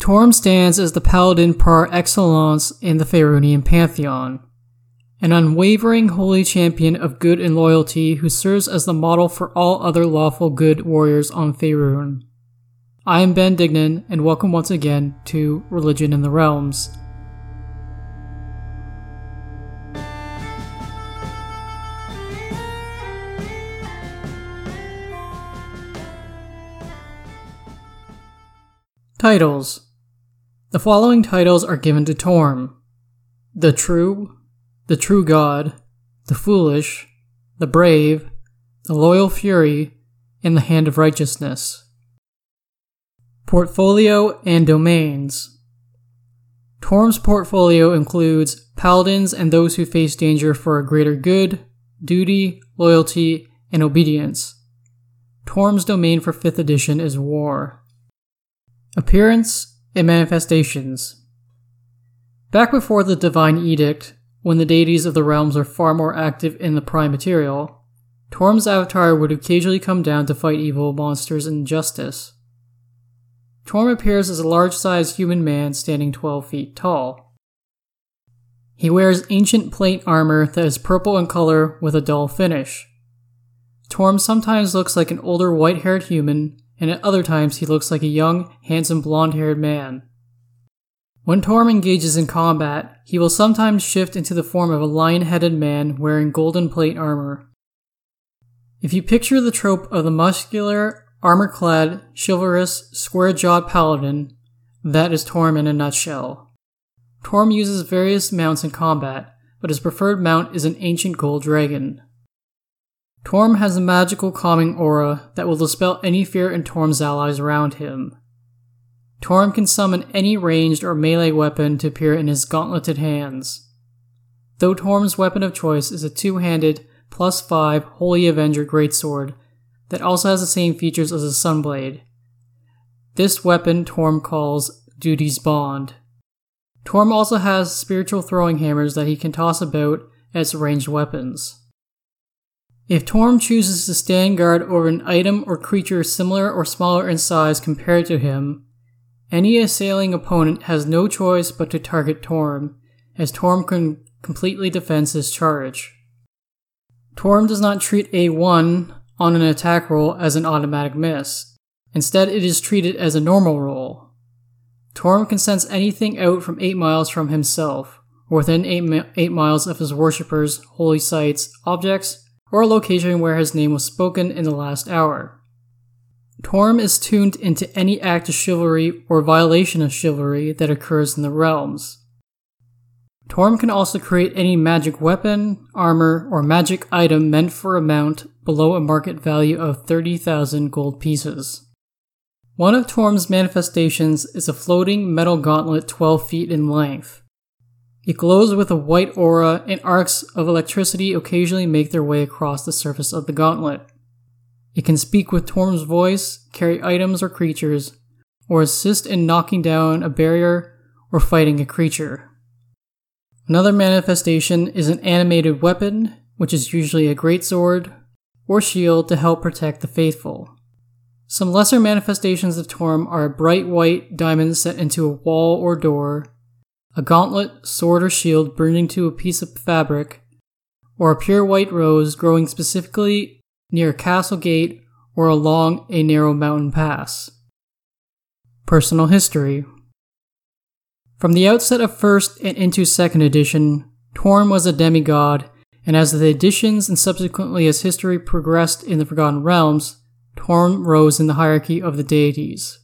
Torm stands as the paladin par excellence in the Faerunian pantheon, an unwavering holy champion of good and loyalty who serves as the model for all other lawful good warriors on Faerun. I am Ben Dignan, and welcome once again to Religion in the Realms. Titles the following titles are given to Torm the True, the True God, the Foolish, the Brave, the Loyal Fury, and the Hand of Righteousness. Portfolio and Domains Torm's portfolio includes paladins and those who face danger for a greater good, duty, loyalty, and obedience. Torm's domain for 5th edition is War. Appearance and manifestations. Back before the Divine Edict, when the deities of the realms are far more active in the prime material, Torm's avatar would occasionally come down to fight evil monsters and injustice. Torm appears as a large sized human man standing 12 feet tall. He wears ancient plate armor that is purple in color with a dull finish. Torm sometimes looks like an older white haired human and at other times he looks like a young, handsome blonde haired man. When Torm engages in combat, he will sometimes shift into the form of a lion headed man wearing golden plate armor. If you picture the trope of the muscular, armor clad, chivalrous, square jawed paladin, that is Torm in a nutshell. Torm uses various mounts in combat, but his preferred mount is an ancient gold dragon. Torm has a magical calming aura that will dispel any fear in Torm's allies around him. Torm can summon any ranged or melee weapon to appear in his gauntleted hands. Though Torm's weapon of choice is a two handed, plus 5 Holy Avenger greatsword that also has the same features as a Sunblade. This weapon Torm calls Duty's Bond. Torm also has spiritual throwing hammers that he can toss about as ranged weapons. If Torm chooses to stand guard over an item or creature similar or smaller in size compared to him, any assailing opponent has no choice but to target Torm, as Torm can completely defend his charge. Torm does not treat A1 on an attack roll as an automatic miss. Instead, it is treated as a normal roll. Torm can sense anything out from 8 miles from himself, or within 8, mi- 8 miles of his worshippers, holy sites, objects, or a location where his name was spoken in the last hour. Torm is tuned into any act of chivalry or violation of chivalry that occurs in the realms. Torm can also create any magic weapon, armor, or magic item meant for a mount below a market value of 30,000 gold pieces. One of Torm's manifestations is a floating metal gauntlet 12 feet in length. It glows with a white aura, and arcs of electricity occasionally make their way across the surface of the gauntlet. It can speak with Torm's voice, carry items or creatures, or assist in knocking down a barrier or fighting a creature. Another manifestation is an animated weapon, which is usually a greatsword or shield to help protect the faithful. Some lesser manifestations of Torm are a bright white diamond set into a wall or door, a gauntlet, sword, or shield burning to a piece of fabric, or a pure white rose growing specifically near a castle gate or along a narrow mountain pass. Personal history From the outset of 1st and into 2nd edition, Torm was a demigod, and as the editions and subsequently as history progressed in the Forgotten Realms, Torm rose in the hierarchy of the deities.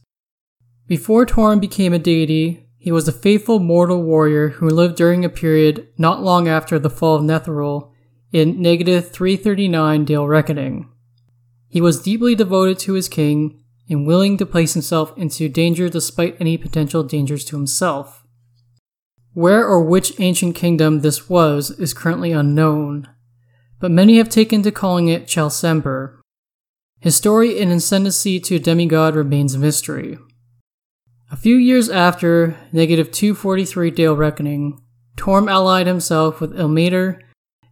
Before Torm became a deity, he was a faithful mortal warrior who lived during a period not long after the fall of Netheril in negative 339 Dale Reckoning. He was deeply devoted to his king and willing to place himself into danger despite any potential dangers to himself. Where or which ancient kingdom this was is currently unknown, but many have taken to calling it Chalcember. His story and ascendancy to a demigod remains a mystery. A few years after negative 243 Dale Reckoning, Torm allied himself with Ilmater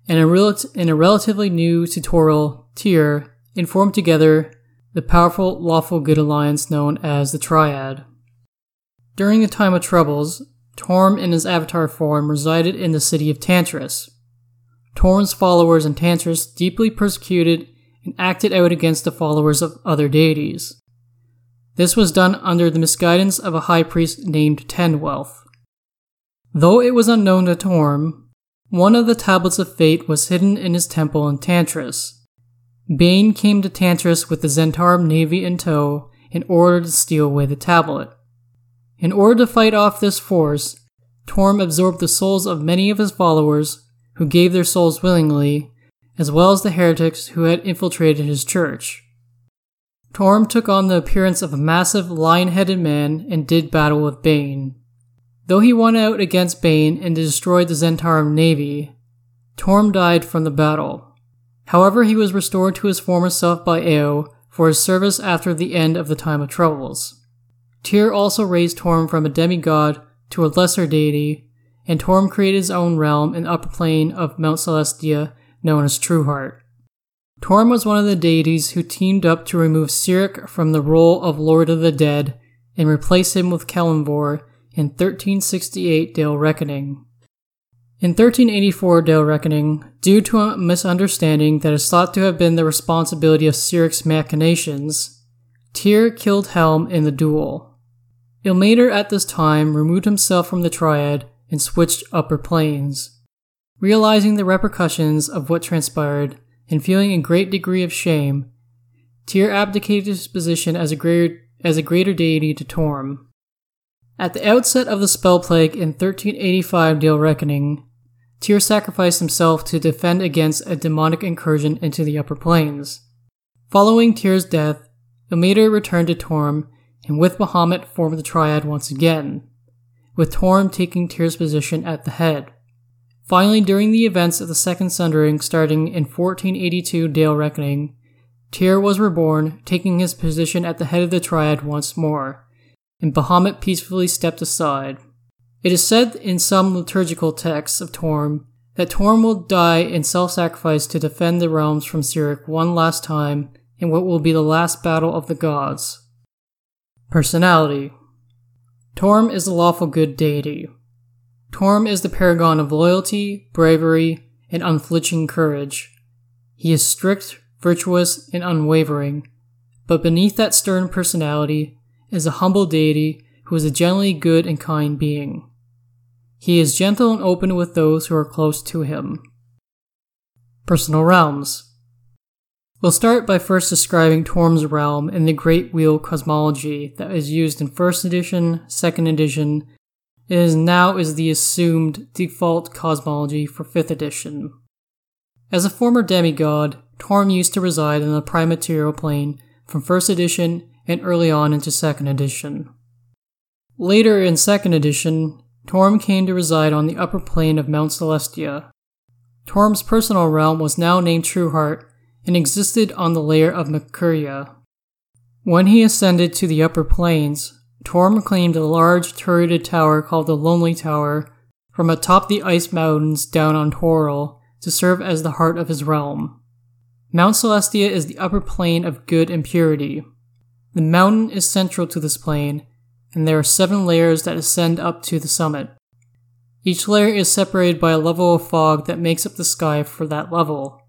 and a, rel- a relatively new tutorial, Tyr, and formed together the powerful lawful good alliance known as the Triad. During the time of troubles, Torm in his avatar form resided in the city of Tantras. Torm's followers in Tantras deeply persecuted and acted out against the followers of other deities. This was done under the misguidance of a high priest named Tenwelth. Though it was unknown to Torm, one of the tablets of fate was hidden in his temple in Tantras. Bane came to Tantras with the Zhentarim navy in tow in order to steal away the tablet. In order to fight off this force, Torm absorbed the souls of many of his followers who gave their souls willingly, as well as the heretics who had infiltrated his church. Torm took on the appearance of a massive lion headed man and did battle with Bane. Though he won out against Bane and destroyed the Zhentarim navy, Torm died from the battle. However, he was restored to his former self by Ao for his service after the end of the Time of Troubles. Tyr also raised Torm from a demigod to a lesser deity, and Torm created his own realm in the upper plane of Mount Celestia known as Trueheart. Torm was one of the deities who teamed up to remove Cyric from the role of Lord of the Dead and replace him with Kelemvor in 1368 Dale Reckoning. In 1384 Dale Reckoning, due to a misunderstanding that is thought to have been the responsibility of Cyric's machinations, Tyr killed Helm in the duel. Ilmater at this time removed himself from the Triad and switched upper planes. Realizing the repercussions of what transpired and feeling a great degree of shame, Tyr abdicated his position as a greater, as a greater deity to Torm. At the outset of the spell plague in 1385 Dale Reckoning, Tyr sacrificed himself to defend against a demonic incursion into the upper Planes. Following Tyr's death, Ilmater returned to Torm and with Bahamut formed the Triad once again, with Torm taking Tyr's position at the head. Finally, during the events of the Second Sundering starting in 1482 Dale Reckoning, Tyr was reborn, taking his position at the head of the Triad once more and Bahamut peacefully stepped aside. It is said in some liturgical texts of Torm that Torm will die in self sacrifice to defend the realms from Cyric one last time in what will be the last battle of the gods. Personality Torm is the lawful good deity. Torm is the paragon of loyalty, bravery, and unflinching courage. He is strict, virtuous, and unwavering, but beneath that stern personality is a humble deity who is a generally good and kind being. He is gentle and open with those who are close to him. Personal Realms We'll start by first describing Torm's realm in the Great Wheel cosmology that is used in 1st edition, 2nd edition, is now is the assumed default cosmology for 5th edition. As a former demigod, Torm used to reside in the prime material plane from 1st edition and early on into 2nd edition. Later in 2nd edition, Torm came to reside on the upper plane of Mount Celestia. Torm's personal realm was now named Trueheart and existed on the layer of Mercuria. When he ascended to the upper planes, Torm claimed a large turreted tower called the Lonely Tower from atop the ice mountains down on Toril to serve as the heart of his realm. Mount Celestia is the upper plane of good and purity. The mountain is central to this plane, and there are seven layers that ascend up to the summit. Each layer is separated by a level of fog that makes up the sky for that level.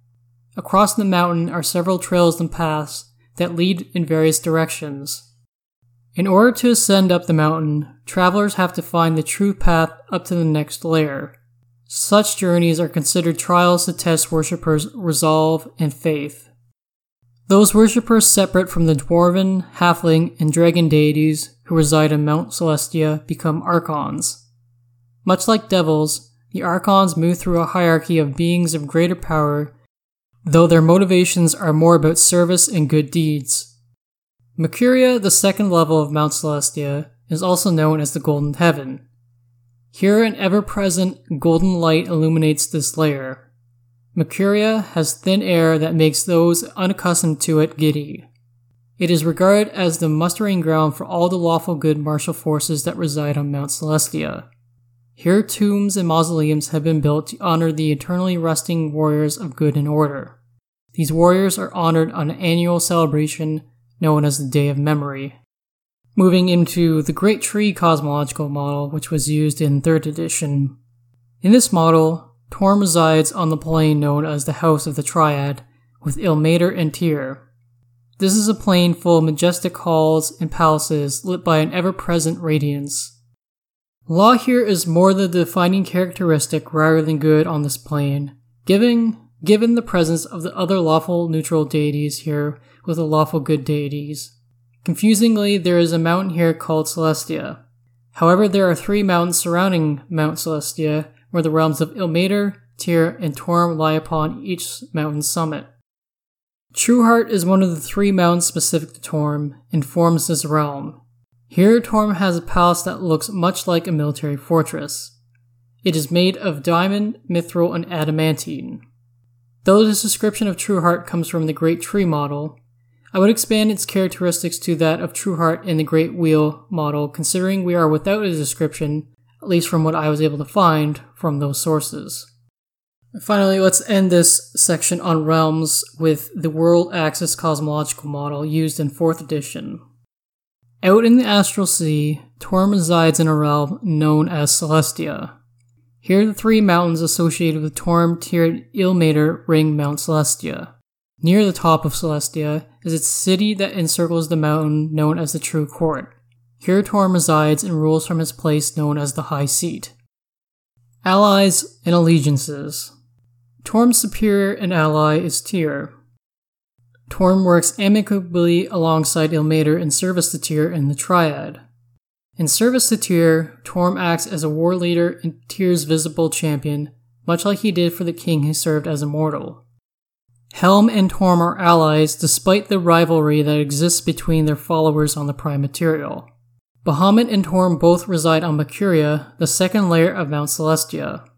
Across the mountain are several trails and paths that lead in various directions. In order to ascend up the mountain, travelers have to find the true path up to the next layer. Such journeys are considered trials to test worshippers' resolve and faith. Those worshippers separate from the dwarven, halfling, and dragon deities who reside in Mount Celestia become archons. Much like devils, the archons move through a hierarchy of beings of greater power, though their motivations are more about service and good deeds. Mercuria, the second level of Mount Celestia, is also known as the Golden Heaven. Here, an ever present golden light illuminates this layer, Mercuria has thin air that makes those unaccustomed to it giddy. It is regarded as the mustering ground for all the lawful good martial forces that reside on Mount Celestia. Here, tombs and mausoleums have been built to honor the eternally resting warriors of good and order. These warriors are honored on an annual celebration known as the Day of Memory. Moving into the Great Tree cosmological model, which was used in 3rd edition. In this model, Torm resides on the plane known as the House of the Triad, with Ilmater and Tyr. This is a plane full of majestic halls and palaces lit by an ever present radiance. Law here is more the defining characteristic rather than good on this plane, given, given the presence of the other lawful neutral deities here with the lawful good deities. Confusingly, there is a mountain here called Celestia. However, there are three mountains surrounding Mount Celestia, where the realms of Ilmater, Tyr, and Torm lie upon each mountain summit. Trueheart is one of the three mountains specific to Torm and forms this realm. Here, Torm has a palace that looks much like a military fortress. It is made of diamond, mithril, and adamantine. Though this description of Trueheart comes from the Great Tree model, I would expand its characteristics to that of Trueheart in the Great Wheel model, considering we are without a description, at least from what I was able to find from those sources. Finally, let's end this section on realms with the World Axis cosmological model used in 4th edition. Out in the astral sea, Torm resides in a realm known as Celestia. Here, the three mountains associated with Torm, Tyr, Ilmater ring Mount Celestia. Near the top of Celestia is its city that encircles the mountain known as the True Court. Here Torm resides and rules from his place known as the High Seat. Allies and Allegiances Torm's superior and ally is Tyr. Torm works amicably alongside Ilmater in service to Tyr and the Triad. In service to Tyr, Torm acts as a war leader and Tyr's visible champion, much like he did for the king he served as a mortal. Helm and Torm are allies despite the rivalry that exists between their followers on the Prime Material. Bahamut and Torm both reside on Mercuria, the second layer of Mount Celestia.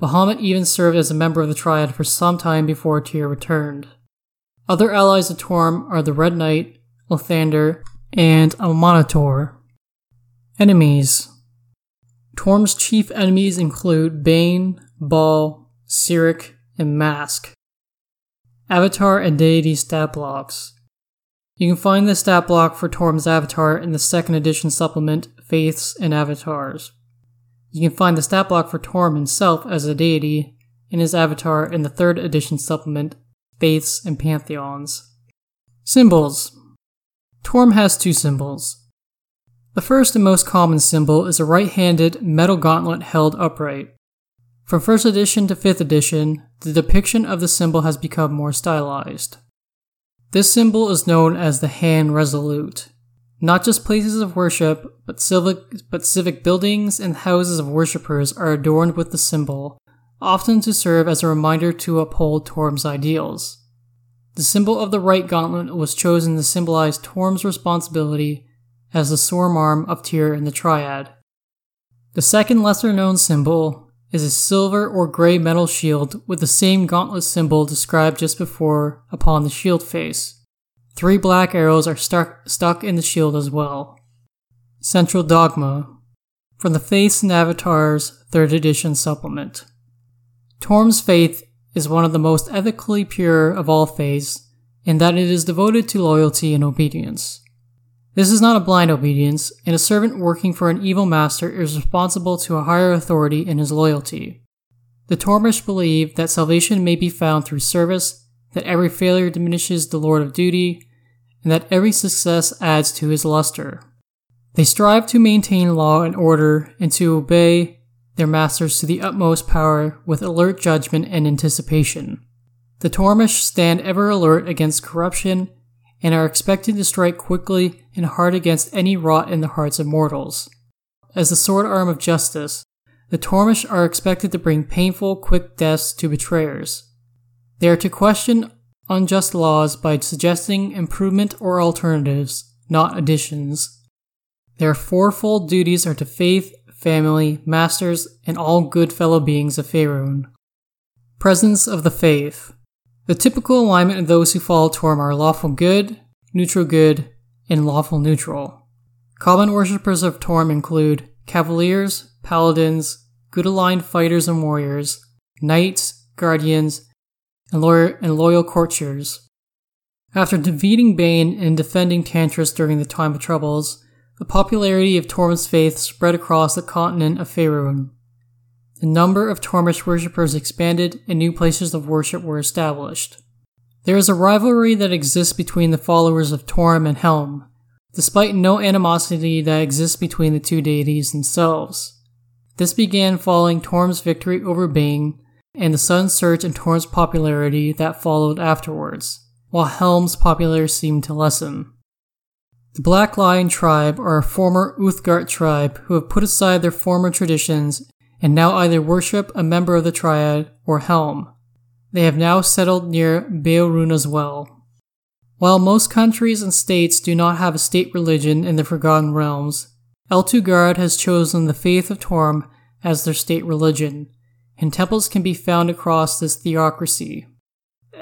Bahamut even served as a member of the Triad for some time before Tyr returned. Other allies of Torm are the Red Knight, Lathander, and Amaunator. Enemies Torm's chief enemies include Bane, Bhaal, Cyric, and Mask. Avatar and Deity stat blocks. You can find the stat block for Torm's avatar in the second edition supplement, Faiths and Avatars. You can find the stat block for Torm himself as a deity in his avatar in the third edition supplement, Faiths and Pantheons. Symbols Torm has two symbols. The first and most common symbol is a right handed metal gauntlet held upright. From 1st edition to 5th edition, the depiction of the symbol has become more stylized. This symbol is known as the hand resolute. Not just places of worship, but civic, but civic buildings and houses of worshippers are adorned with the symbol, often to serve as a reminder to uphold Torm's ideals. The symbol of the right gauntlet was chosen to symbolize Torm's responsibility as the swarm arm of Tyr in the Triad. The second lesser known symbol, is a silver or gray metal shield with the same gauntlet symbol described just before upon the shield face. Three black arrows are stuck, stuck in the shield as well. Central Dogma from the Faiths and Avatars 3rd edition supplement. Torm's faith is one of the most ethically pure of all faiths in that it is devoted to loyalty and obedience. This is not a blind obedience, and a servant working for an evil master is responsible to a higher authority in his loyalty. The Tormish believe that salvation may be found through service, that every failure diminishes the Lord of duty, and that every success adds to his luster. They strive to maintain law and order and to obey their masters to the utmost power with alert judgment and anticipation. The Tormish stand ever alert against corruption and are expected to strike quickly and hard against any rot in the hearts of mortals. As the sword arm of justice, the Tormish are expected to bring painful, quick deaths to betrayers. They are to question unjust laws by suggesting improvement or alternatives, not additions. Their fourfold duties are to faith, family, masters, and all good fellow beings of Faerun. Presence of the Faith the typical alignment of those who follow Torm are lawful good, neutral good, and lawful neutral. Common worshippers of Torm include cavaliers, paladins, good aligned fighters and warriors, knights, guardians, and, loyal, and loyal courtiers. After defeating Bane and defending Tantras during the time of troubles, the popularity of Torm's faith spread across the continent of Faerun. The number of Tormish worshippers expanded and new places of worship were established. There is a rivalry that exists between the followers of Torm and Helm, despite no animosity that exists between the two deities themselves. This began following Torm's victory over Bane and the sudden surge in Torm's popularity that followed afterwards, while Helm's popularity seemed to lessen. The Black Lion tribe are a former Uthgardt tribe who have put aside their former traditions and now either worship a member of the triad or Helm. They have now settled near Beorun as well. While most countries and states do not have a state religion in the Forgotten Realms, Elturgard has chosen the faith of Torm as their state religion, and temples can be found across this theocracy.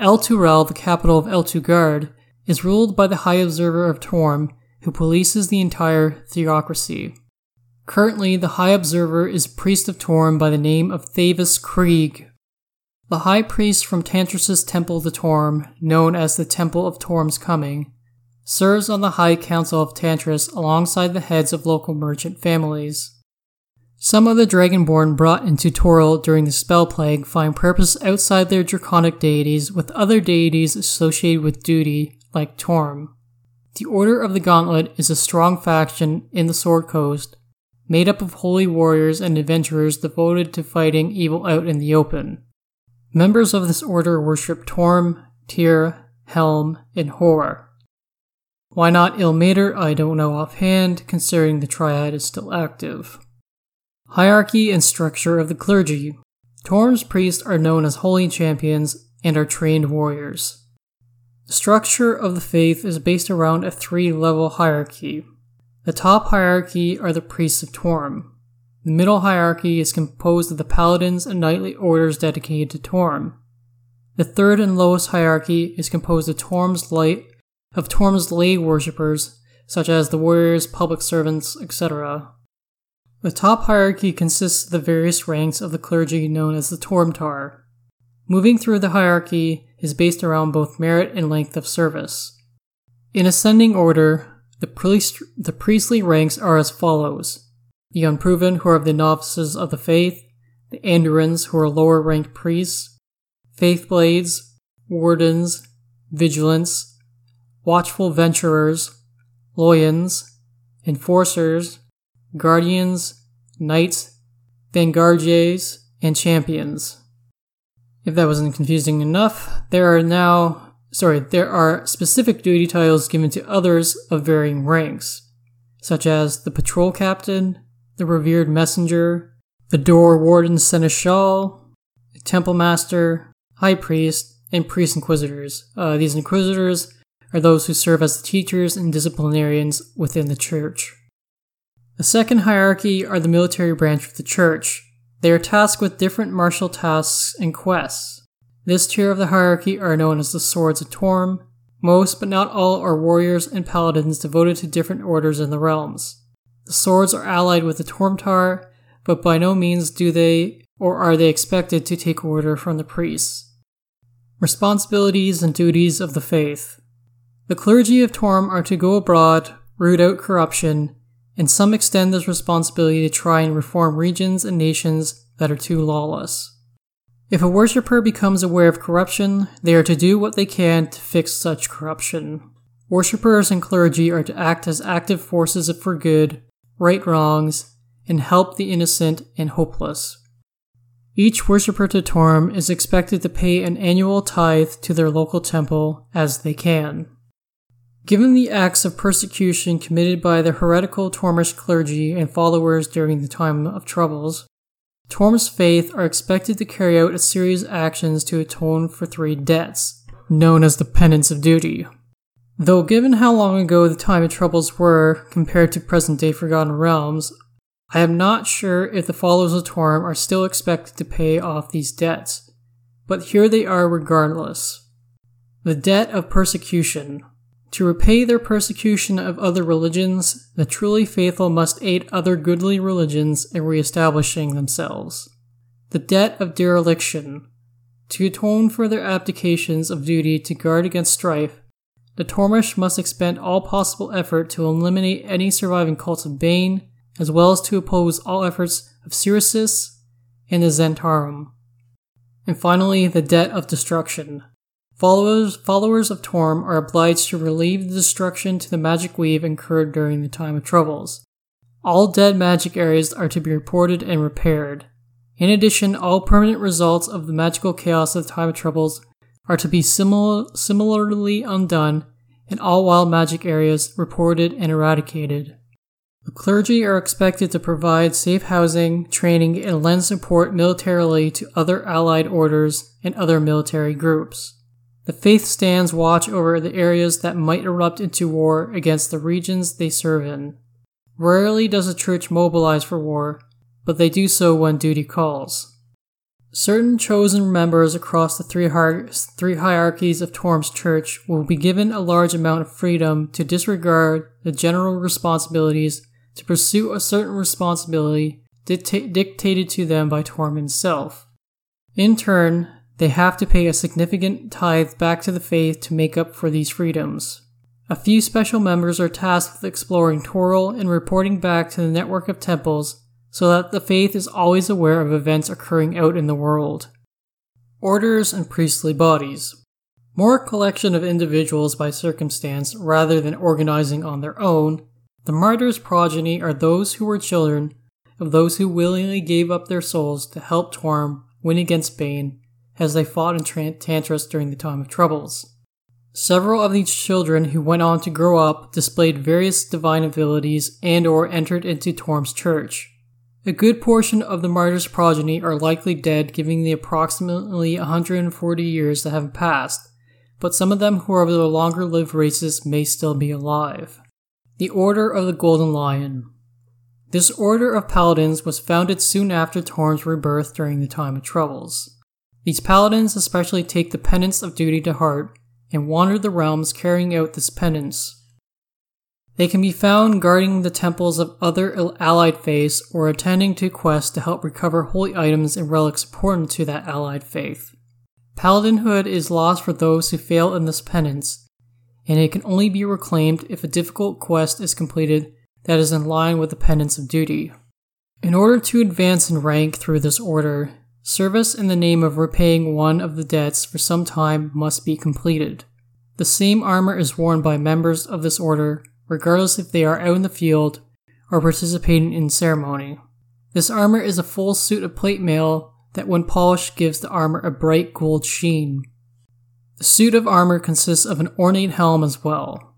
Elturel, the capital of Elturgard, is ruled by the High Observer of Torm who polices the entire theocracy. Currently, the High Observer is priest of Torm by the name of Thavius Kreeg. The High Priest from Tantras' Temple the Torm, known as the Temple of Torm's Coming, serves on the High Council of Tantras alongside the heads of local merchant families. Some of the Dragonborn brought into Toril during the Spell Plague find purpose outside their draconic deities with other deities associated with duty, like Torm. The Order of the Gauntlet is a strong faction in the Sword Coast, made up of holy warriors and adventurers devoted to fighting evil out in the open. Members of this order worship Torm, Tyr, Helm, and Hoar. Why not Ilmater, I don't know offhand, considering the triad is still active. Hierarchy and structure of the clergy. Torm's priests are known as holy champions and are trained warriors. The structure of the faith is based around a three level hierarchy. The top hierarchy are the priests of Torm. The middle hierarchy is composed of the paladins and knightly orders dedicated to Torm. The third and lowest hierarchy is composed of Torm's light of Torm's lay worshippers, such as the warriors, public servants, etc. The top hierarchy consists of the various ranks of the clergy known as the Tormtar. Moving through the hierarchy is based around both merit and length of service. In ascending order, the, priest, the priestly ranks are as follows the unproven, who are the novices of the faith, the Andurans, who are lower ranked priests, faith blades, wardens, vigilants, watchful venturers, loyans, enforcers, guardians, knights, vanguardiers, and champions. If that wasn't confusing enough, there are now, sorry, there are specific duty titles given to others of varying ranks, such as the patrol captain, the revered messenger, the door warden seneschal, the temple master, high priest, and priest inquisitors. Uh, these inquisitors are those who serve as the teachers and disciplinarians within the church. The second hierarchy are the military branch of the church, they are tasked with different martial tasks and quests. This tier of the hierarchy are known as the Swords of Torm. Most, but not all, are warriors and paladins devoted to different orders in the realms. The swords are allied with the Tormtar, but by no means do they or are they expected to take order from the priests. Responsibilities and duties of the faith. The clergy of Torm are to go abroad, root out corruption, and some extend this responsibility to try and reform regions and nations that are too lawless. If a worshipper becomes aware of corruption, they are to do what they can to fix such corruption. Worshippers and clergy are to act as active forces for good, right wrongs, and help the innocent and hopeless. Each worshipper to Torm is expected to pay an annual tithe to their local temple as they can. Given the acts of persecution committed by the heretical Tormish clergy and followers during the time of troubles, Torm's faith are expected to carry out a series of actions to atone for three debts, known as the penance of duty. Though given how long ago the time of troubles were compared to present day Forgotten Realms, I am not sure if the followers of Torm are still expected to pay off these debts, but here they are regardless. The debt of persecution, to repay their persecution of other religions, the truly faithful must aid other goodly religions in re-establishing themselves. The debt of dereliction. To atone for their abdications of duty to guard against strife, the Tormish must expend all possible effort to eliminate any surviving cults of Bane, as well as to oppose all efforts of Cyric and the Zhentarim. And finally, the debt of destruction. Followers, followers of Torm are obliged to relieve the destruction to the magic weave incurred during the time of troubles. All dead magic areas are to be reported and repaired. In addition, all permanent results of the magical chaos of the time of troubles are to be similar, similarly undone and all wild magic areas reported and eradicated. The clergy are expected to provide safe housing, training, and lend support militarily to other allied orders and other military groups. The faith stands watch over the areas that might erupt into war against the regions they serve in. Rarely does a church mobilize for war, but they do so when duty calls. Certain chosen members across the three, hier- three hierarchies of Torm's church will be given a large amount of freedom to disregard the general responsibilities to pursue a certain responsibility dicta- dictated to them by Torm himself. In turn, they have to pay a significant tithe back to the faith to make up for these freedoms. A few special members are tasked with exploring Toril and reporting back to the network of temples so that the faith is always aware of events occurring out in the world. Orders and priestly bodies. More a collection of individuals by circumstance rather than organizing on their own, the martyrs' progeny are those who were children of those who willingly gave up their souls to help Torm win against Bane as they fought in Tantras during the time of troubles. Several of these children who went on to grow up displayed various divine abilities and or entered into Torm's church. A good portion of the martyr's progeny are likely dead given the approximately 140 years that have passed, but some of them who are of the longer lived races may still be alive. The Order of the Golden Lion This order of paladins was founded soon after Torm's rebirth during the time of troubles. These paladins especially take the penance of duty to heart and wander the realms carrying out this penance. They can be found guarding the temples of other allied faiths or attending to quests to help recover holy items and relics important to that allied faith. Paladinhood is lost for those who fail in this penance, and it can only be reclaimed if a difficult quest is completed that is in line with the penance of duty. In order to advance in rank through this order, service in the name of repaying one of the debts for some time must be completed. The same armor is worn by members of this order regardless if they are out in the field or participating in ceremony. This armor is a full suit of plate mail that, when polished, gives the armor a bright gold sheen. The suit of armor consists of an ornate helm as well.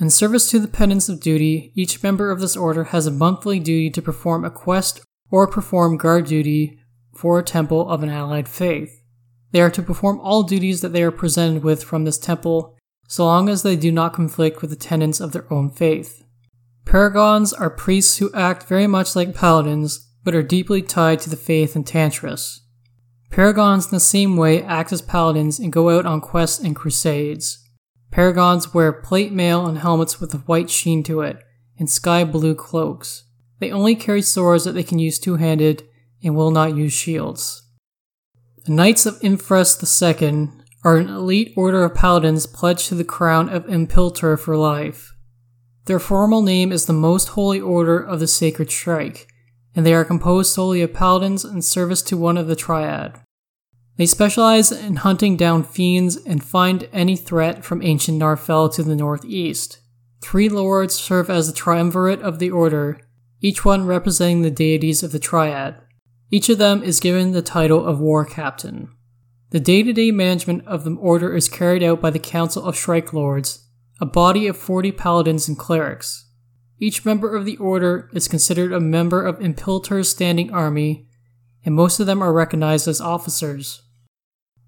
In service to the penance of duty, each member of this order has a monthly duty to perform a quest or perform guard duty for a temple of an allied faith. They are to perform all duties that they are presented with from this temple so long as they do not conflict with the tenets of their own faith. Paragons are priests who act very much like paladins, but are deeply tied to the faith in Tantras. Paragons, in the same way, act as paladins and go out on quests and crusades. Paragons wear plate mail and helmets with a white sheen to it, and sky blue cloaks. They only carry swords that they can use two handed and will not use shields. The Knights of Imphras II are an elite order of paladins pledged to the crown of Impiltur for life. Their formal name is the Most Holy Order of the Sacred Shrike, and they are composed solely of paladins in service to one of the Triad. They specialize in hunting down fiends and find any threat from ancient Narfell to the northeast. Three lords serve as the triumvirate of the order, each one representing the deities of the Triad. Each of them is given the title of War Captain. The day to day management of the order is carried out by the Council of Shrike Lords, a body of 40 paladins and clerics. Each member of the order is considered a member of Impiltur's standing army, and most of them are recognized as officers.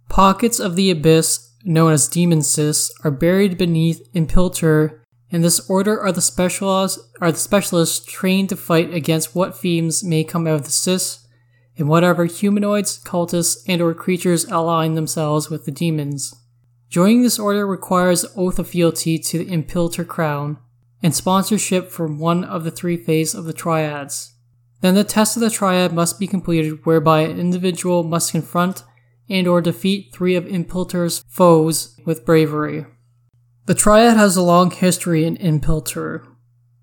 Pockets of the abyss, known as demon cysts, are buried beneath Impiltur, and this order are the specialists are the specialists trained to fight against what fiends may come out of the cysts and whatever humanoids, cultists, and or creatures align themselves with the demons. Joining this order requires oath of fealty to the Impiltur Crown and sponsorship from one of the three phases of the Triads. Then the test of the Triad must be completed whereby an individual must confront and or defeat three of Impiltur's foes with bravery. The Triad has a long history in Impiltur.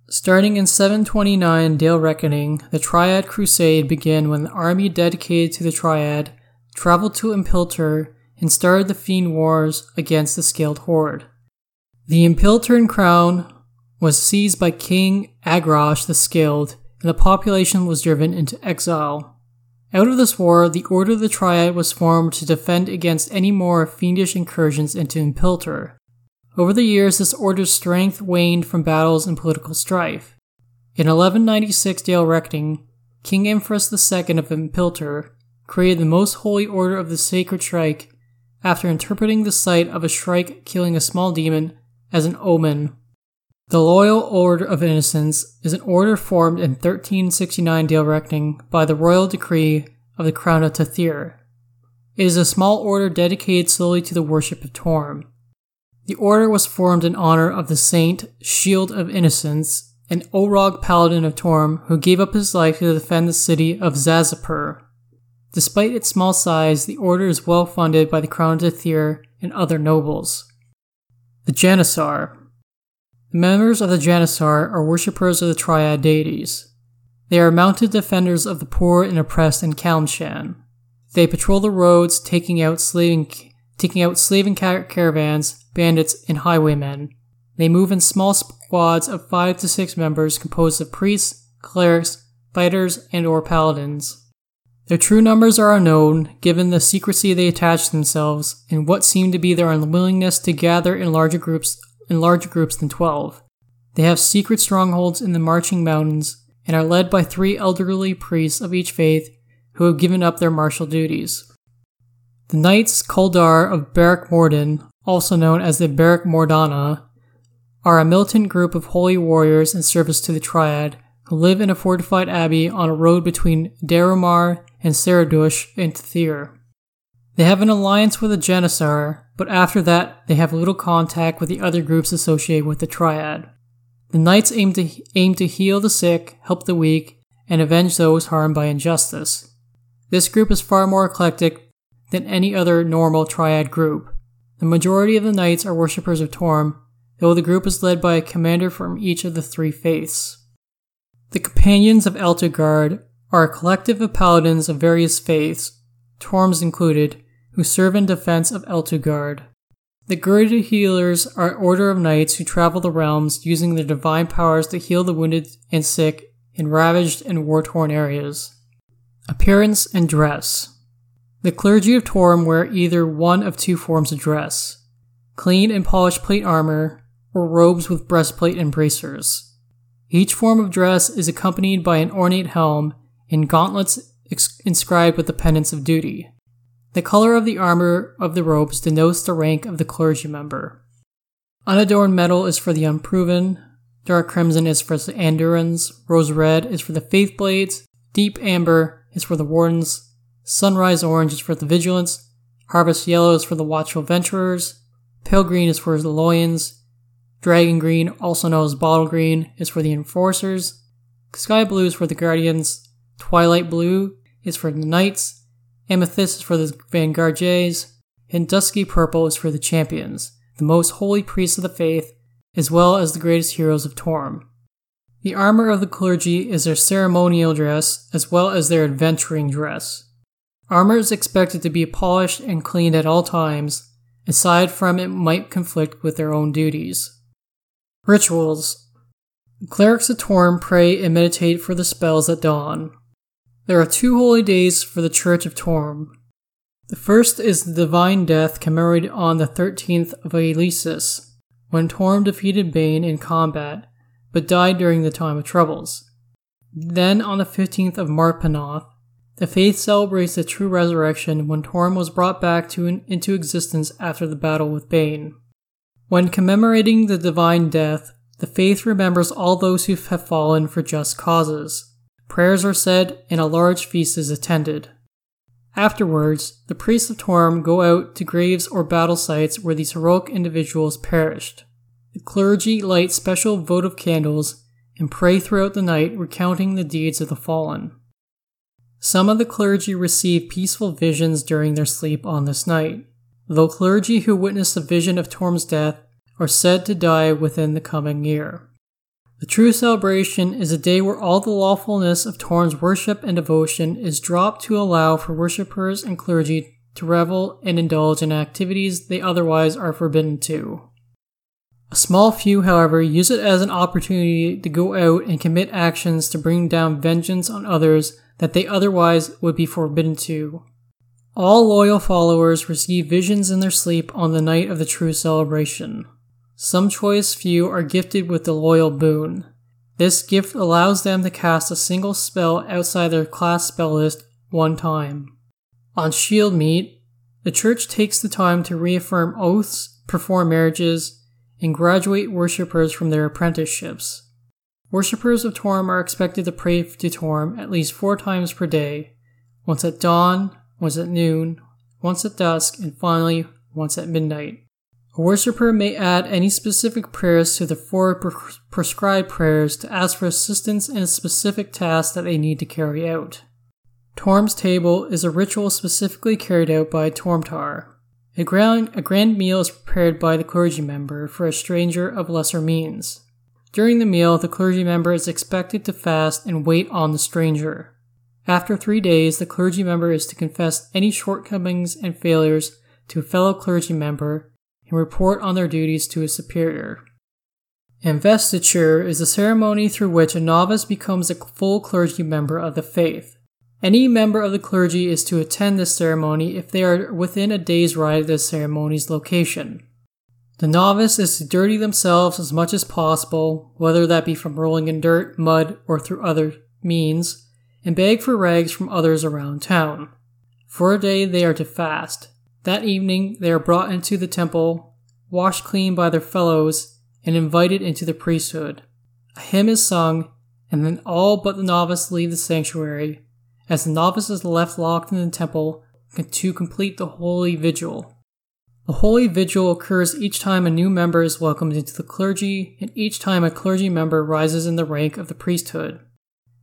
Starting in 729 Dale Reckoning, the Triad Crusade began when the army dedicated to the Triad traveled to Impiltur and started the Fiend Wars against the Scaled Horde. The Impilturan crown was seized by King Agrash the Scaled, and the population was driven into exile. Out of this war, the Order of the Triad was formed to defend against any more fiendish incursions into Impiltur. Over the years, this order's strength waned from battles and political strife. In 1196 Dale Reckoning, King Imphras II of Impiltur created the most holy order of the Sacred Shrike after interpreting the sight of a shrike killing a small demon as an omen. The Loyal Order of Innocence is an order formed in 1369 Dale Reckoning by the royal decree of the Crown of Tethyr. It is a small order dedicated solely to the worship of Torm. The order was formed in honor of the saint Shield of Innocence, an Orog paladin of Torm who gave up his life to defend the city of Zazesspur. Despite its small size, the order is well funded by the Crown of Tethyr and other nobles. The Janissar. The members of the Janissar are worshippers of the Triad deities. They are mounted defenders of the poor and oppressed in Calimshan. They patrol the roads, taking out slaving, taking out slaving caravans bandits, and highwaymen. They move in small squads of 5 to 6 members composed of priests, clerics, fighters, and or paladins. Their true numbers are unknown, given the secrecy they attach themselves and what seem to be their unwillingness to gather in larger groups in larger groups than 12. They have secret strongholds in the marching mountains and are led by three elderly priests of each faith who have given up their martial duties. The Knights Kuldar of Barak Morden also known as the Barak Mordana, are a militant group of holy warriors in service to the Triad who live in a fortified abbey on a road between Darromar and Saradush in Tethyr. They have an alliance with the Janissar, but after that, they have little contact with the other groups associated with the Triad. The Knights aim to, aim to heal the sick, help the weak, and avenge those harmed by injustice. This group is far more eclectic than any other normal Triad group. The majority of the knights are worshippers of Torm, though the group is led by a commander from each of the three faiths. The Companions of Elturgard are a collective of paladins of various faiths, Torms included, who serve in defense of Elturgard. The Girded Healers are an order of knights who travel the realms using their divine powers to heal the wounded and sick in ravaged and war torn areas. Appearance and dress. The clergy of Torum wear either one of two forms of dress clean and polished plate armor, or robes with breastplate and bracers. Each form of dress is accompanied by an ornate helm and gauntlets inscribed with the pendants of duty. The color of the armor of the robes denotes the rank of the clergy member. Unadorned metal is for the unproven, dark crimson is for the Andurans, rose red is for the faith blades, deep amber is for the wardens, Sunrise orange is for the vigilance. Harvest yellow is for the watchful venturers. Pale green is for the loyans. Dragon green, also known as bottle green, is for the enforcers. Sky blue is for the guardians. Twilight blue is for the knights. Amethyst is for the vanguard jays. And dusky purple is for the champions, the most holy priests of the faith, as well as the greatest heroes of Torm. The armor of the clergy is their ceremonial dress as well as their adventuring dress. Armor is expected to be polished and cleaned at all times, aside from it might conflict with their own duties. Rituals Clerics of Torm pray and meditate for the spells at dawn. There are two holy days for the Church of Torm. The first is the Divine Death commemorated on the 13th of Eleasis, when Torm defeated Bane in combat, but died during the time of troubles. Then on the 15th of Marpenoth, the faith celebrates the true resurrection when Torm was brought back to into existence after the battle with Bane. When commemorating the divine death, the faith remembers all those who have fallen for just causes. Prayers are said and a large feast is attended. Afterwards, the priests of Torm go out to graves or battle sites where these heroic individuals perished. The clergy light special votive candles and pray throughout the night recounting the deeds of the fallen. Some of the clergy receive peaceful visions during their sleep on this night. Though clergy who witness the vision of Torm's death are said to die within the coming year. The true celebration is a day where all the lawfulness of Torm's worship and devotion is dropped to allow for worshippers and clergy to revel and indulge in activities they otherwise are forbidden to. A small few, however, use it as an opportunity to go out and commit actions to bring down vengeance on others that they otherwise would be forbidden to. All loyal followers receive visions in their sleep on the night of the true celebration. Some choice few are gifted with the loyal boon. This gift allows them to cast a single spell outside their class spell list one time. On Shield Meet, the church takes the time to reaffirm oaths, perform marriages, and graduate worshippers from their apprenticeships. Worshippers of Torm are expected to pray to Torm at least four times per day, once at dawn, once at noon, once at dusk, and finally once at midnight. A worshipper may add any specific prayers to the four pre- prescribed prayers to ask for assistance in a specific task that they need to carry out. Torm's table is a ritual specifically carried out by Tormtar. A grand, a grand meal is prepared by the clergy member for a stranger of lesser means. During the meal, the clergy member is expected to fast and wait on the stranger. After three days, the clergy member is to confess any shortcomings and failures to a fellow clergy member and report on their duties to a superior. Investiture is a ceremony through which a novice becomes a full clergy member of the faith. Any member of the clergy is to attend this ceremony if they are within a day's ride of the ceremony's location. The novice is to dirty themselves as much as possible, whether that be from rolling in dirt, mud, or through other means, and beg for rags from others around town. For a day they are to fast. That evening they are brought into the temple, washed clean by their fellows, and invited into the priesthood. A hymn is sung, and then all but the novice leave the sanctuary, as the novice is left locked in the temple to complete the holy vigil. The holy vigil occurs each time a new member is welcomed into the clergy, and each time a clergy member rises in the rank of the priesthood.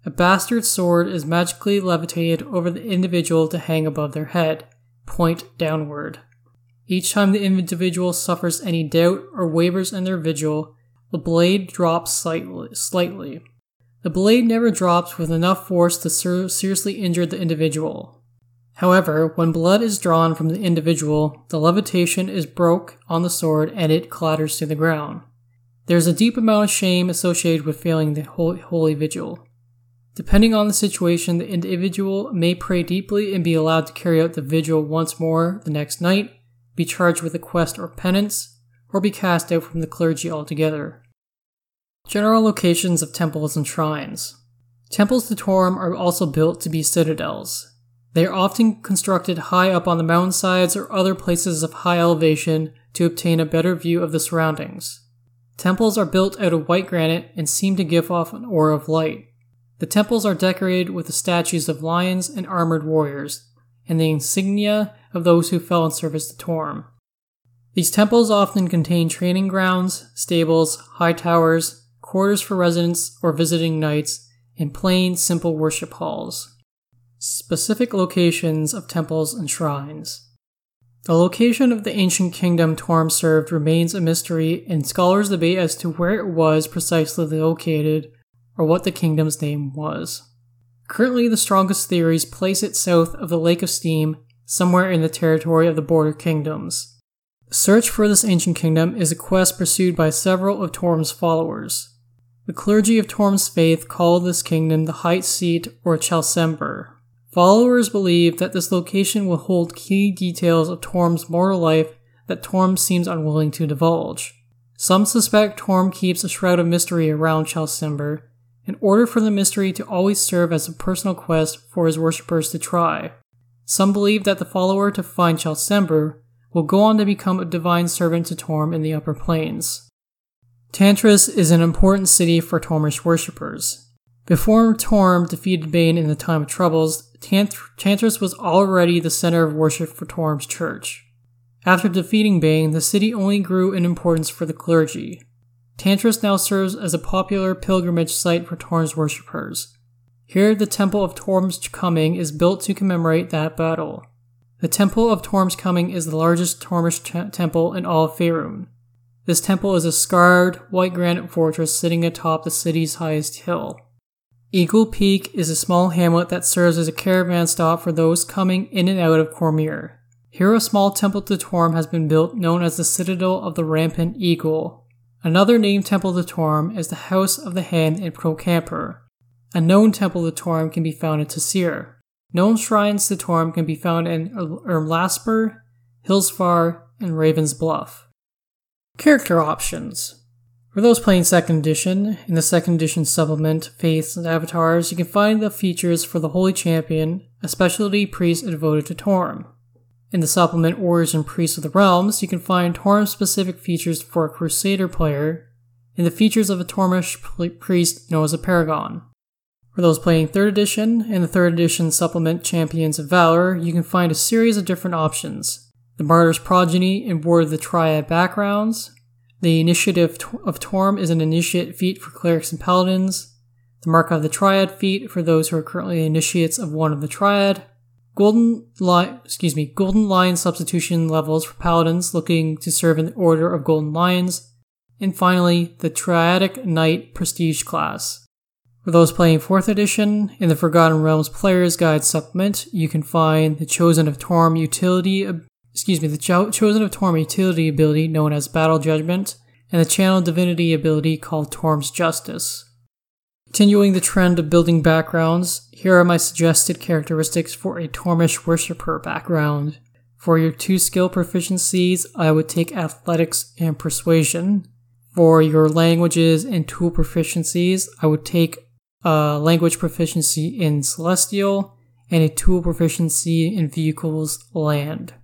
A bastard sword is magically levitated over the individual to hang above their head, point downward. Each time the individual suffers any doubt or wavers in their vigil, the blade drops slightly. The blade never drops with enough force to ser- seriously injure the individual. However, when blood is drawn from the individual, the levitation is broke on the sword and it clatters to the ground. There is a deep amount of shame associated with failing the holy, vigil. Depending on the situation, the individual may pray deeply and be allowed to carry out the vigil once more the next night, be charged with a quest or penance, or be cast out from the clergy altogether. General locations of temples and shrines. Temples to Torm are also built to be citadels. They are often constructed high up on the mountainsides or other places of high elevation to obtain a better view of the surroundings. Temples are built out of white granite and seem to give off an aura of light. The temples are decorated with the statues of lions and armored warriors, and the insignia of those who fell in service to Torm. These temples often contain training grounds, stables, high towers, quarters for residents or visiting knights, and plain, simple worship halls. Specific locations of temples and shrines. The location of the ancient kingdom Torm served remains a mystery, and scholars debate as to where it was precisely located or what the kingdom's name was. Currently, the strongest theories place it south of the Lake of Steam, somewhere in the territory of the border kingdoms. The search for this ancient kingdom is a quest pursued by several of Torm's followers. The clergy of Torm's faith call this kingdom the High Seat or Chalsember. Followers believe that this location will hold key details of Torm's mortal life that Torm seems unwilling to divulge. Some suspect Torm keeps a shroud of mystery around Chalsember in order for the mystery to always serve as a personal quest for his worshippers to try. Some believe that the follower to find Chalsember will go on to become a divine servant to Torm in the upper planes. Tantras is an important city for Tormish worshippers. Before Torm defeated Bane in the time of troubles, Tant- Tantras was already the center of worship for Torm's church. After defeating Bane, the city only grew in importance for the clergy. Tantras now serves as a popular pilgrimage site for Torm's worshippers. Here, the Temple of Torm's Coming is built to commemorate that battle. The Temple of Torm's Coming is the largest Tormish t- temple in all of Faerun. This temple is a scarred, white granite fortress sitting atop the city's highest hill. Eagle Peak is a small hamlet that serves as a caravan stop for those coming in and out of Cormyr. Here, a small temple to Torm has been built known as the Citadel of the Rampant Eagle. Another named temple to Torm is the House of the Hen in Procampur. A known temple to Torm can be found in Tethyr. Known shrines to Torm can be found in Ermlasper, Hillsfar, and Raven's Bluff. Character options. For those playing 2nd edition, in the 2nd edition supplement, Faiths and Avatars, you can find the features for the Holy Champion, a specialty priest devoted to Torm. In the supplement Warriors and Priests of the Realms, you can find Torm specific features for a Crusader player, and the features of a Tormish priest known as a Paragon. For those playing 3rd edition, in the 3rd edition supplement Champions of Valor, you can find a series of different options. The Martyr's Progeny and Ward of the Triad backgrounds, the Initiative of Torm is an initiate feat for clerics and paladins. The Mark of the Triad feat for those who are currently initiates of one of the Triad. Golden Lion, excuse me, Golden Lion substitution levels for paladins looking to serve in the Order of Golden Lions. And finally, the Triadic Knight Prestige class. For those playing 4th edition, in the Forgotten Realms Player's Guide supplement, you can find the Chosen of Torm utility excuse me, the Cho- Chosen of Torm utility ability known as Battle Judgment, and the Channel Divinity ability called Torm's Justice. Continuing the trend of building backgrounds, here are my suggested characteristics for a Tormish Worshipper background. For your two skill proficiencies, I would take Athletics and Persuasion. For your languages and tool proficiencies, I would take a language proficiency in Celestial and a tool proficiency in Vehicles Land.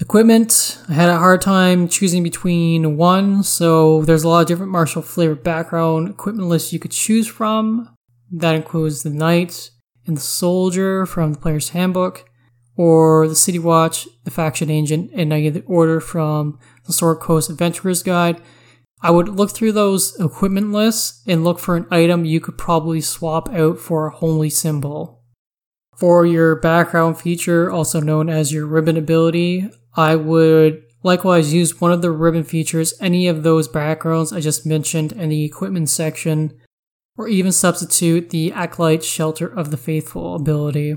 Equipment, I had a hard time choosing between one, so there's a lot of different martial flavor background equipment lists you could choose from. That includes the knight and the soldier from the player's handbook, or the city watch, the faction agent, and I get the order from the Sword Coast Adventurer's Guide. I would look through those equipment lists and look for an item you could probably swap out for a holy symbol. For your background feature, also known as your ribbon ability, I would likewise use one of the ribbon features, any of those backgrounds I just mentioned in the equipment section, or even substitute the Acolyte Shelter of the Faithful ability.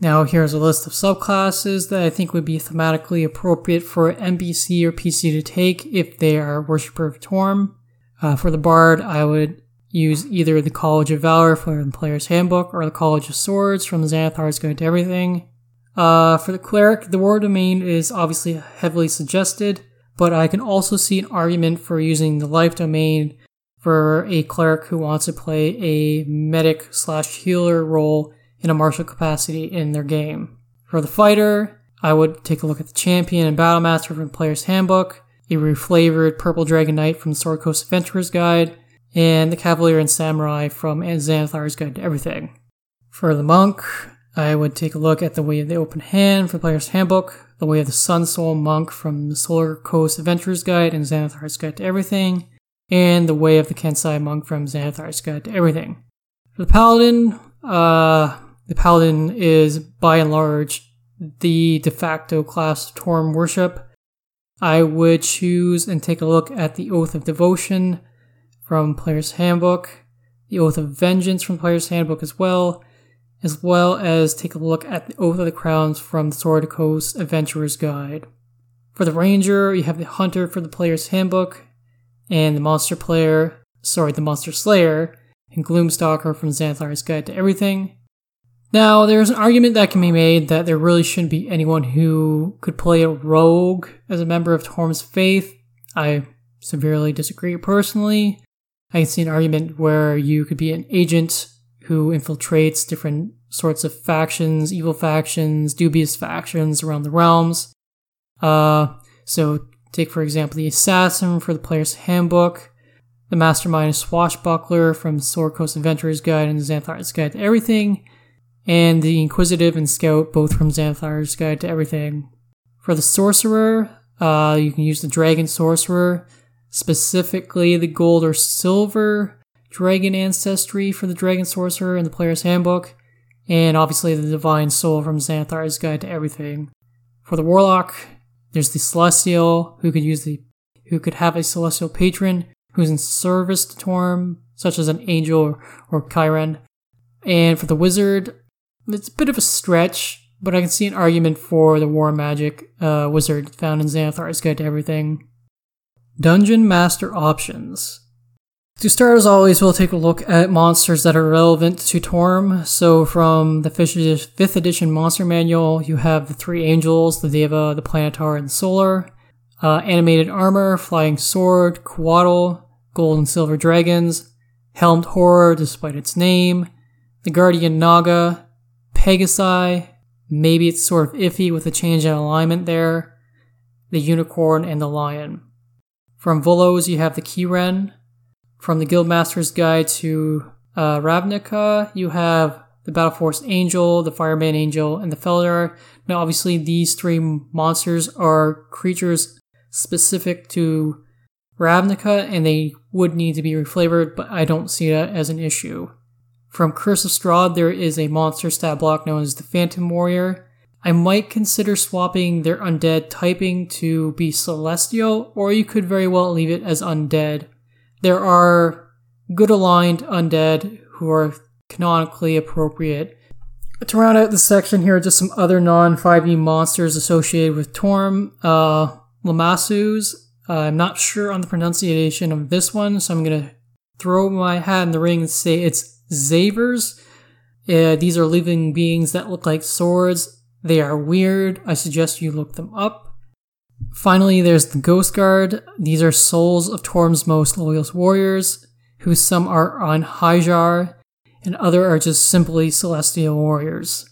Now here's a list of subclasses that I think would be thematically appropriate for NPC or PC to take if they are Worshipper of Torm. Uh, for the Bard, I would use either the College of Valor from the Player's Handbook or the College of Swords from Xanathar's Guide to Everything. Uh, for the cleric, the war domain is obviously heavily suggested, but I can also see an argument for using the life domain for a cleric who wants to play a medic slash healer role in a martial capacity in their game. For the fighter, I would take a look at the champion and battle master from Player's Handbook, a reflavored Purple Dragon Knight from the Sword Coast Adventurer's Guide, and the Cavalier and Samurai from Xanathar's Guide to Everything. For the monk, I would take a look at the Way of the Open Hand from Player's Handbook, the Way of the Sun Soul Monk from the Sword Coast Adventurer's Guide and Xanathar's Guide to Everything, and the Way of the Kensai Monk from Xanathar's Guide to Everything. For the Paladin, uh, the Paladin is by and large the de facto class of Torm worship. I would choose and take a look at the Oath of Devotion from Player's Handbook, the Oath of Vengeance from Player's Handbook as well, as well as take a look at the Oath of the Crowns from the Sword Coast Adventurer's Guide. For the Ranger, you have the Hunter for the Player's Handbook, and the Monster Player, sorry, the Monster Slayer, and Gloomstalker from Xanathar's Guide to Everything. Now, there's an argument that can be made that there really shouldn't be anyone who could play a rogue as a member of Torm's Faith. I severely disagree personally. I can see an argument where you could be an agent who infiltrates different sorts of factions, evil factions, dubious factions around the realms. Uh, so take for example the assassin for the player's handbook, the mastermind swashbuckler from Sword Coast Adventurer's Guide and Xanathar's Guide to Everything, and the inquisitive and scout both from Xanathar's Guide to Everything. For the sorcerer, uh, you can use the dragon sorcerer, specifically the gold or silver dragon ancestry for the dragon sorcerer in the player's handbook, and obviously the divine soul from Xanathar's Guide to Everything. For the warlock, there's the celestial who could use the who could have a celestial patron who's in service to Torm, such as an angel or Chiron. And for the wizard, it's a bit of a stretch, but I can see an argument for the war magic uh, wizard found in Xanathar's Guide to Everything. Dungeon Master Options. To start, as always, we'll take a look at monsters that are relevant to Torm. So, from the 5th edition monster manual, you have the three angels, the Deva, the Planetar, and Solar. Uh, animated armor, flying sword, Coatl, gold and silver dragons, helmed horror despite its name, the guardian Naga, Pegasi, maybe it's sort of iffy with the change in alignment there, the unicorn, and the lion. From Volos, you have the Ki-rin. From the Guildmaster's Guide to uh, Ravnica, you have the Battle Force Angel, the Firemane Angel, and the Felidar. Now, obviously, these three monsters are creatures specific to Ravnica, and they would need to be reflavored, but I don't see that as an issue. From Curse of Strahd, there is a monster stat block known as the Phantom Warrior. I might consider swapping their undead typing to be celestial, or you could very well leave it as undead. There are good aligned undead who are canonically appropriate. To round out the section here, just some other non 5e monsters associated with Torm. Uh. Uh, I'm not sure on the pronunciation of this one, so I'm gonna throw my hat in the ring and say it's Xavers. Uh, these are living beings that look like swords. They are weird. I suggest you look them up. Finally, there's the Ghost Guard. These are souls of Torm's most loyal warriors, who some are on Hyjar, and other are just simply celestial warriors.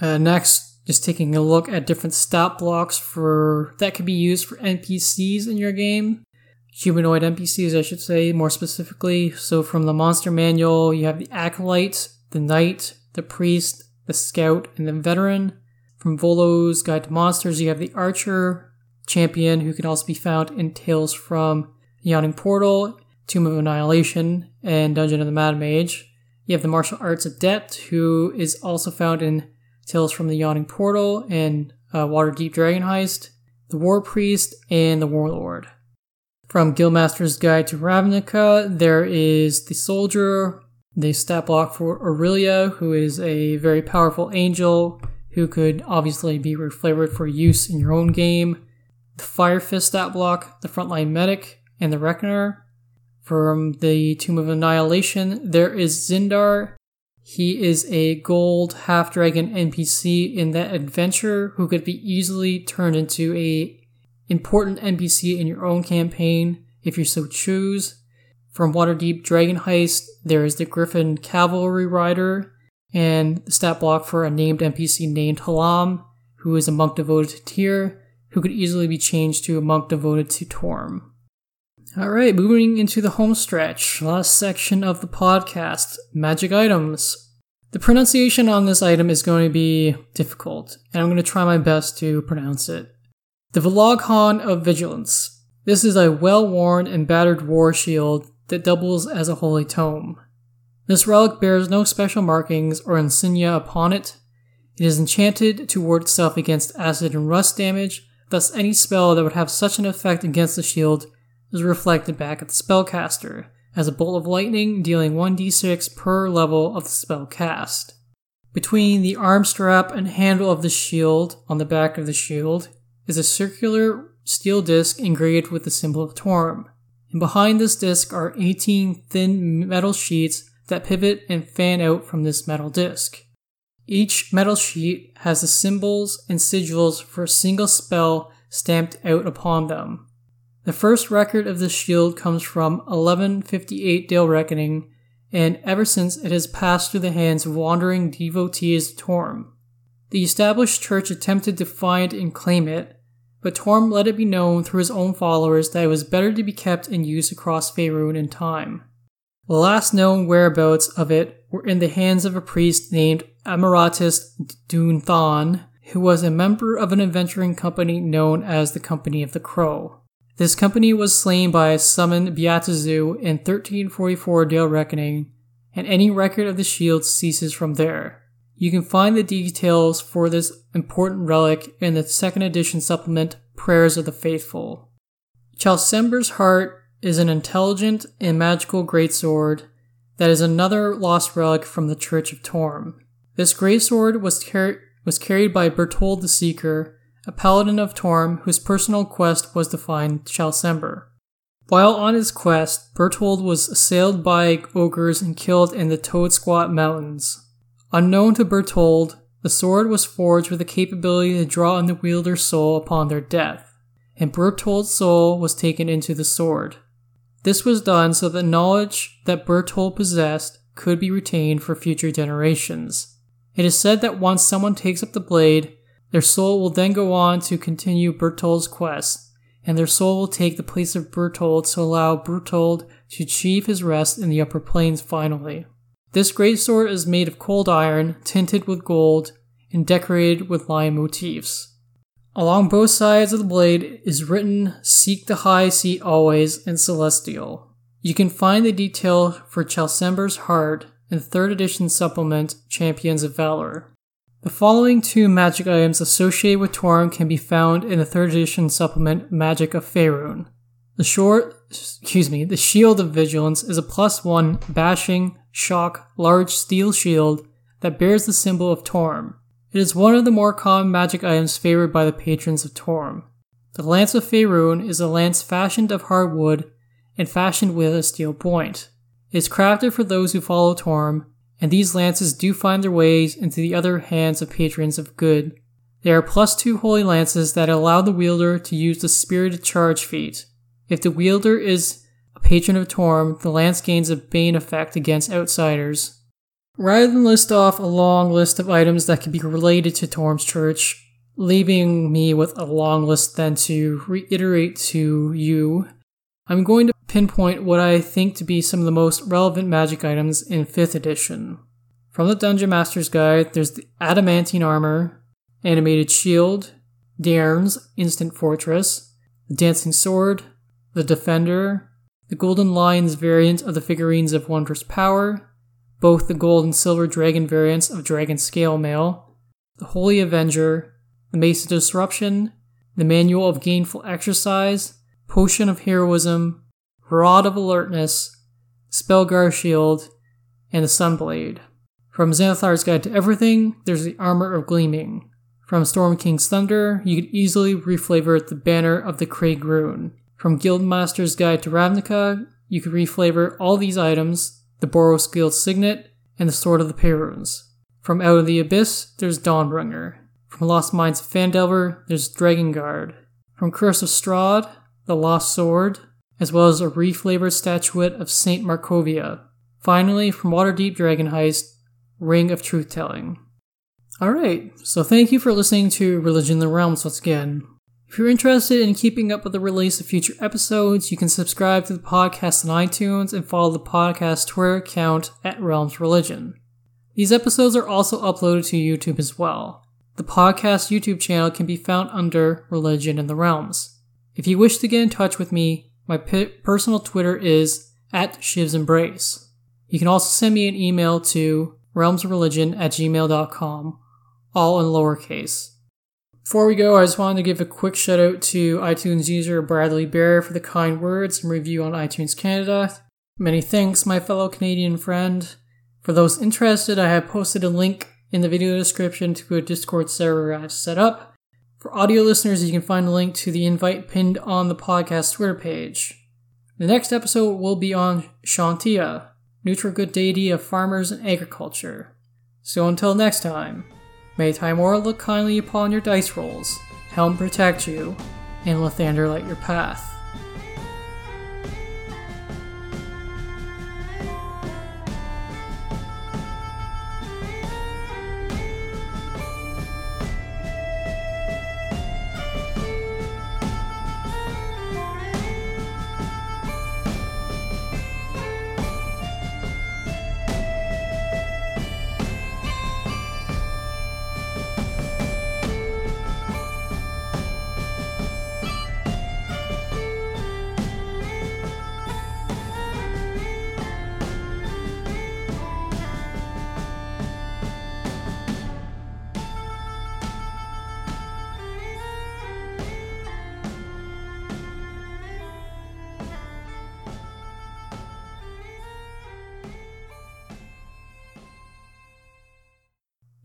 Uh, next, just taking a look at different stat blocks for that could be used for NPCs in your game humanoid NPCs, I should say, more specifically. So from the monster manual, you have the Acolyte, the Knight, the Priest, the Scout, and the Veteran. From Volo's Guide to Monsters, you have the Archer, Champion, who can also be found in Tales from the Yawning Portal, Tomb of Annihilation, and Dungeon of the Mad Mage. You have the Martial Arts Adept, who is also found in Tales from the Yawning Portal and uh, Waterdeep Dragon Heist, the War Priest, and the Warlord. From Guildmaster's Guide to Ravnica, there is the Soldier, the stat block for Aurelia, who is a very powerful angel who could obviously be reflavored for use in your own game. The Fire Fist stat block, the Frontline Medic, and the Reckoner. From the Tomb of Annihilation, there is Zindar. He is a gold half dragon NPC in that adventure who could be easily turned into a important NPC in your own campaign if you so choose. From Waterdeep Dragon Heist, there is the Griffon Cavalry Rider, and the stat block for a named NPC named Halam, who is a monk devoted to Tyr, who could easily be changed to a monk devoted to Torm. Alright, moving into the home stretch, last section of the podcast magic items. The pronunciation on this item is going to be difficult, and I'm going to try my best to pronounce it. The Vloghan of Vigilance. This is a well worn and battered war shield that doubles as a holy tome. This relic bears no special markings or insignia upon it. It is enchanted to ward itself against acid and rust damage, thus, any spell that would have such an effect against the shield is reflected back at the spellcaster, as a bolt of lightning dealing 1d6 per level of the spell cast. Between the arm strap and handle of the shield on the back of the shield is a circular steel disc engraved with the symbol of Torm. And behind this disc are 18 thin metal sheets that pivot and fan out from this metal disc. Each metal sheet has the symbols and sigils for a single spell stamped out upon them. The first record of this shield comes from 1158 Dale Reckoning, and ever since it has passed through the hands of wandering devotees of Torm. The established church attempted to find and claim it, but Torm let it be known through his own followers that it was better to be kept in use across Faerun in time. The last known whereabouts of it were in the hands of a priest named Amaratus Dunthan, who was a member of an adventuring company known as the Company of the Crow. This company was slain by a summoned Beatazu in 1344 Dale Reckoning, and any record of the shield ceases from there. You can find the details for this important relic in the second edition supplement, Prayers of the Faithful. Chalsember's Heart is an intelligent and magical greatsword that is another lost relic from the Church of Torm. This greatsword was, car- was carried by Bertold the Seeker, a paladin of Torm whose personal quest was to find Chalsember. While on his quest, Bertold was assailed by ogres and killed in the Toad Squat Mountains. Unknown to Bertold, the sword was forged with the capability to draw on the wielder's soul upon their death, and Bertold's soul was taken into the sword. This was done so that knowledge that Bertold possessed could be retained for future generations. It is said that once someone takes up the blade, their soul will then go on to continue Bertold's quest, and their soul will take the place of Bertold to allow Bertold to achieve his rest in the upper planes finally. This great sword is made of cold iron, tinted with gold, and decorated with lion motifs. Along both sides of the blade is written Seek the High Seat always in Celestial. You can find the detail for Chalsember's Heart in the 3rd edition supplement Champions of Valor. The following two magic items associated with Torm can be found in the 3rd edition supplement Magic of Faerun. The short, excuse me, the Shield of Vigilance is a plus 1 bashing, shock, large steel shield that bears the symbol of Torm. It is one of the more common magic items favored by the patrons of Torm. The Lance of Faerun is a lance fashioned of hardwood and fashioned with a steel point. It is crafted for those who follow Torm and these lances do find their ways into the other hands of patrons of good. They are plus two holy lances that allow the wielder to use the spirited charge feat. If the wielder is a patron of Torm, the lance gains a bane effect against outsiders. Rather than list off a long list of items that can be related to Torm's church, leaving me with a long list then to reiterate to you, I'm going to pinpoint what I think to be some of the most relevant magic items in 5th edition. From the Dungeon Master's Guide, there's the Adamantine Armor, Animated Shield, Daern's Instant Fortress, the Dancing Sword, the Defender, the Golden Lions variant of the figurines of Wondrous Power, both the gold and silver dragon variants of Dragon Scale Mail, the Holy Avenger, the Mace of Disruption, the Manual of Gainful Exercise, Potion of Heroism, Rod of Alertness, Spellguard Shield, and the Sunblade. From Xanathar's Guide to Everything, there's the Armor of Gleaming. From Storm King's Thunder, you could easily reflavor the Banner of the Krig Rune. From Guildmaster's Guide to Ravnica, you could reflavor all these items, the Boros Guild Signet, and the Sword of the Paruns. From Out of the Abyss, there's Dawnbringer. From Lost Mines of Phandelver, there's Dragonguard. From Curse of Strahd, the Lost Sword, as well as a reflavored statuette of Saint Markovia. Finally, from Waterdeep Dragon Heist, Ring of Truth Telling. Alright, so thank you for listening to Religion in the Realms once again. If you're interested in keeping up with the release of future episodes, you can subscribe to the podcast on iTunes and follow the podcast Twitter account at Realms Religion. These episodes are also uploaded to YouTube as well. The podcast YouTube channel can be found under Religion in the Realms. If you wish to get in touch with me, my personal Twitter is at Shiv's Embrace. You can also send me an email to realmsreligion at gmail.com, all in lowercase. Before we go, I just wanted to give a quick shout out to iTunes user Bradley Bear for the kind words and review on iTunes Canada. Many thanks, my fellow Canadian friend. For those interested, I have posted a link in the video description to a Discord server I've set up. For audio listeners, you can find a link to the invite pinned on the podcast Twitter page. The next episode will be on Chauntea, neutral good deity of farmers and agriculture. So until next time, may Tymora look kindly upon your dice rolls, Helm protect you, and Lathander light your path.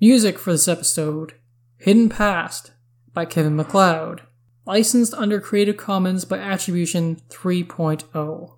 Music for this episode Hidden Past by Kevin MacLeod, licensed under Creative Commons by Attribution 3.0.